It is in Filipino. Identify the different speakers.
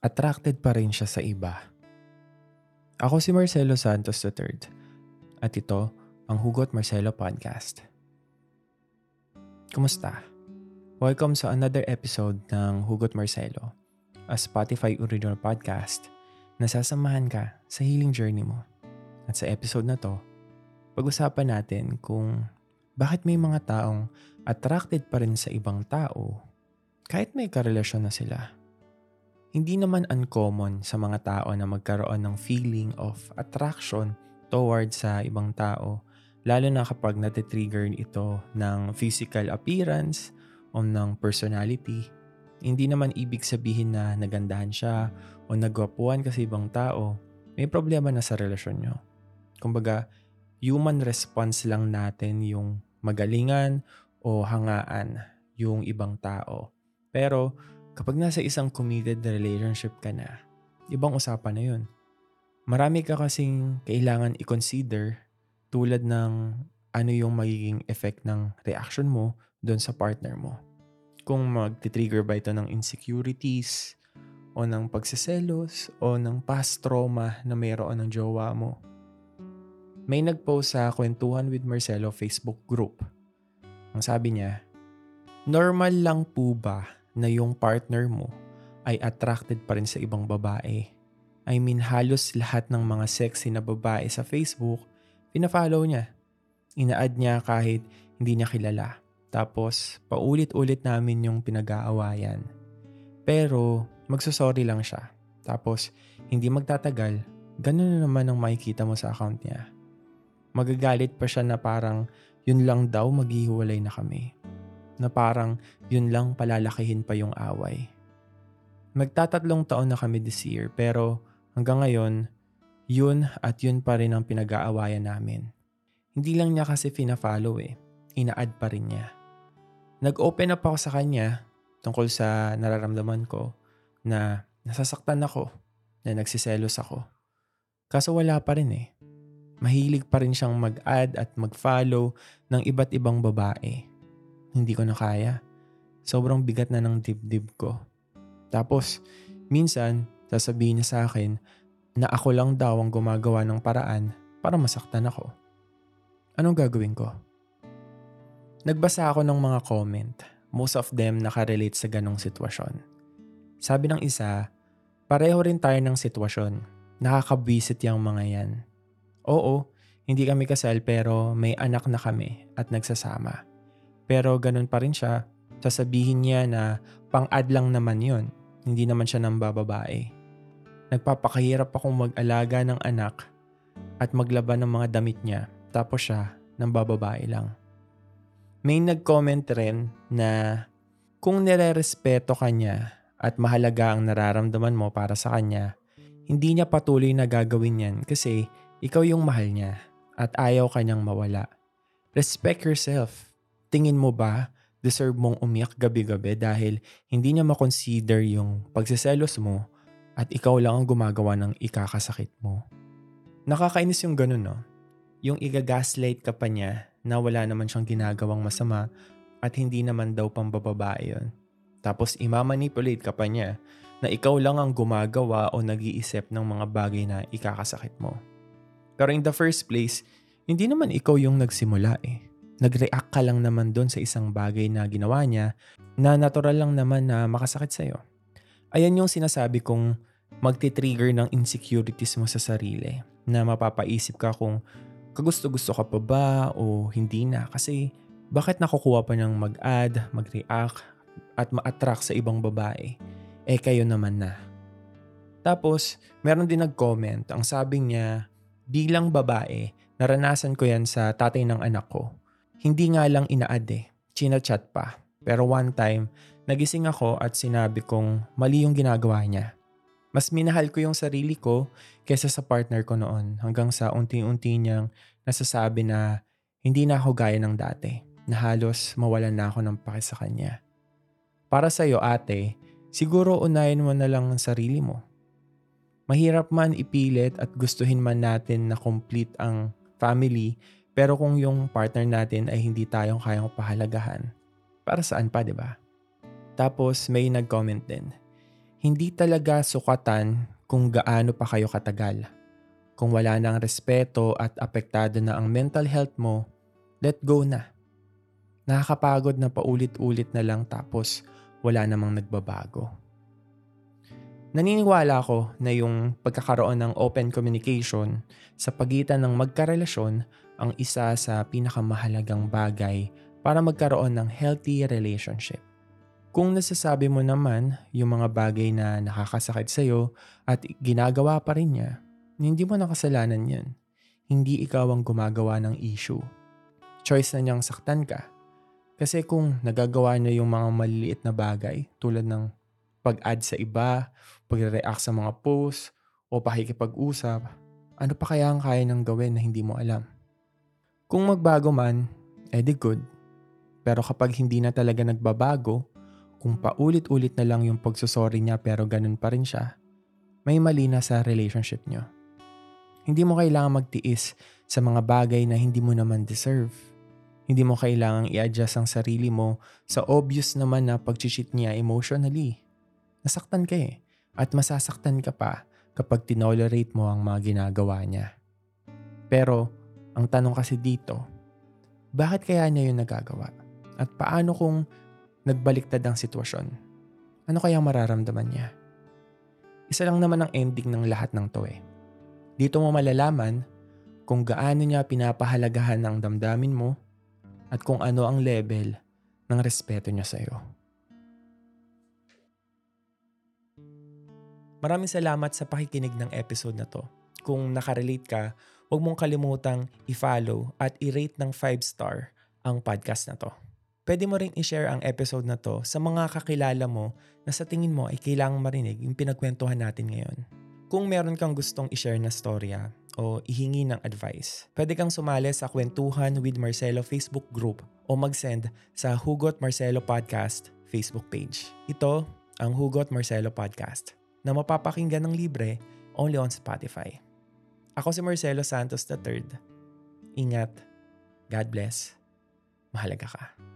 Speaker 1: attracted pa rin siya sa iba. Ako si Marcelo Santos III at ito ang Hugot Marcelo Podcast. Kumusta? Welcome sa another episode ng Hugot Marcelo, a Spotify original podcast na sasamahan ka sa healing journey mo. At sa episode na to, pag-usapan natin kung bakit may mga taong attracted pa rin sa ibang tao kahit may karelasyon na sila. Hindi naman uncommon sa mga tao na magkaroon ng feeling of attraction towards sa ibang tao, lalo na kapag natitrigger ito ng physical appearance o ng personality. Hindi naman ibig sabihin na nagandahan siya o nagwapuan kasi ibang tao, may problema na sa relasyon nyo. Kumbaga, human response lang natin yung magalingan o hangaan yung ibang tao. Pero kapag nasa isang committed relationship ka na, ibang usapan na yun. Marami ka kasing kailangan i-consider tulad ng ano yung magiging effect ng reaction mo doon sa partner mo. Kung magti-trigger ba ito ng insecurities, o ng pagsiselos, o ng past trauma na mayroon ng jowa mo. May nag-post sa Kwentuhan with Marcelo Facebook group. Ang sabi niya, Normal lang po ba na yung partner mo ay attracted pa rin sa ibang babae. I mean halos lahat ng mga sexy na babae sa Facebook, pina-follow niya. Ina-add niya kahit hindi niya kilala. Tapos paulit-ulit namin yung pinag-aawayan. Pero magsusorry lang siya. Tapos hindi magtatagal, ganun na naman ang makikita mo sa account niya. Magagalit pa siya na parang yun lang daw maghihiwalay na kami na parang yun lang palalakihin pa yung away. Magtatatlong taon na kami this year pero hanggang ngayon, yun at yun pa rin ang pinag-aawayan namin. Hindi lang niya kasi fina-follow eh, ina-add pa rin niya. Nag-open up ako sa kanya tungkol sa nararamdaman ko na nasasaktan ako, na nagsiselos ako. Kaso wala pa rin eh. Mahilig pa rin siyang mag-add at mag-follow ng iba't ibang babae. Hindi ko na kaya. Sobrang bigat na ng dibdib ko. Tapos, minsan, sasabihin niya sa akin na ako lang daw ang gumagawa ng paraan para masaktan ako. Anong gagawin ko? Nagbasa ako ng mga comment. Most of them nakarelate sa ganong sitwasyon. Sabi ng isa, pareho rin tayo ng sitwasyon. Nakakabwisit yung mga yan. Oo, hindi kami kasal pero may anak na kami at nagsasama. Pero ganun pa rin siya, sasabihin niya na pang-add lang naman yon hindi naman siya nang bababae. Nagpapakahirap akong mag-alaga ng anak at maglaban ng mga damit niya tapos siya nang bababae lang. May nag-comment rin na kung nire-respeto ka niya at mahalaga ang nararamdaman mo para sa kanya, hindi niya patuloy na gagawin yan kasi ikaw yung mahal niya at ayaw kanyang mawala. Respect yourself tingin mo ba deserve mong umiyak gabi-gabi dahil hindi niya makonsider yung pagsiselos mo at ikaw lang ang gumagawa ng ikakasakit mo. Nakakainis yung ganun, no? Yung igagaslight ka pa niya na wala naman siyang ginagawang masama at hindi naman daw pang bababae yun. Tapos imamanipulate ka pa niya na ikaw lang ang gumagawa o nag-iisip ng mga bagay na ikakasakit mo. Pero in the first place, hindi naman ikaw yung nagsimula eh nag-react ka lang naman doon sa isang bagay na ginawa niya na natural lang naman na makasakit sa'yo. Ayan yung sinasabi kong magti-trigger ng insecurities mo sa sarili na mapapaisip ka kung kagusto-gusto ka pa ba o hindi na kasi bakit nakukuha pa niyang mag-add, mag-react at ma-attract sa ibang babae? Eh kayo naman na. Tapos, meron din nag-comment. Ang sabi niya, bilang babae, naranasan ko yan sa tatay ng anak ko hindi nga lang ina-add eh, chinachat pa. Pero one time, nagising ako at sinabi kong mali yung ginagawa niya. Mas minahal ko yung sarili ko kaysa sa partner ko noon hanggang sa unti-unti niyang nasasabi na hindi na ako gaya ng dati, na halos mawalan na ako ng pake sa kanya. Para sa'yo ate, siguro unayin mo na lang ang sarili mo. Mahirap man ipilit at gustuhin man natin na complete ang family pero kung yung partner natin ay hindi tayong kayang pahalagahan, para saan pa, di ba? Tapos may nag-comment din. hindi talaga sukatan kung gaano pa kayo katagal. Kung wala na ang respeto at apektado na ang mental health mo, let go na. Nakakapagod na paulit-ulit na lang tapos wala namang nagbabago. Naniniwala ako na yung pagkakaroon ng open communication sa pagitan ng magkarelasyon ang isa sa pinakamahalagang bagay para magkaroon ng healthy relationship. Kung nasasabi mo naman yung mga bagay na nakakasakit sa'yo at ginagawa pa rin niya, hindi mo nakasalanan yan. Hindi ikaw ang gumagawa ng issue. Choice na niyang saktan ka. Kasi kung nagagawa niya yung mga maliliit na bagay tulad ng pag-add sa iba, pag-react sa mga posts, o pakikipag-usap, ano pa kaya ang kaya nang gawin na hindi mo alam? Kung magbago man, edi good. Pero kapag hindi na talaga nagbabago, kung paulit-ulit na lang yung pagsusorry niya pero ganun pa rin siya, may mali na sa relationship niyo. Hindi mo kailangan magtiis sa mga bagay na hindi mo naman deserve. Hindi mo kailangang i-adjust ang sarili mo sa obvious naman na pag-cheat niya emotionally. Nasaktan ka eh. At masasaktan ka pa kapag tinolerate mo ang mga ginagawa niya. Pero, ang tanong kasi dito, bakit kaya niya yun nagagawa? At paano kung nagbaliktad ang sitwasyon. Ano kaya mararamdaman niya? Isa lang naman ang ending ng lahat ng to eh. Dito mo malalaman kung gaano niya pinapahalagahan ang damdamin mo at kung ano ang level ng respeto niya sa iyo. Maraming salamat sa pakikinig ng episode na to. Kung nakarelate ka, huwag mong kalimutang i-follow at i-rate ng 5 star ang podcast na to pwede mo ring i-share ang episode na to sa mga kakilala mo na sa tingin mo ay kailangang marinig yung pinagkwentuhan natin ngayon. Kung meron kang gustong i-share na storya o ihingi ng advice, pwede kang sumali sa Kwentuhan with Marcelo Facebook group o mag-send sa Hugot Marcelo Podcast Facebook page. Ito ang Hugot Marcelo Podcast na mapapakinggan ng libre only on Spotify. Ako si Marcelo Santos III. Ingat. God bless. Mahalaga ka.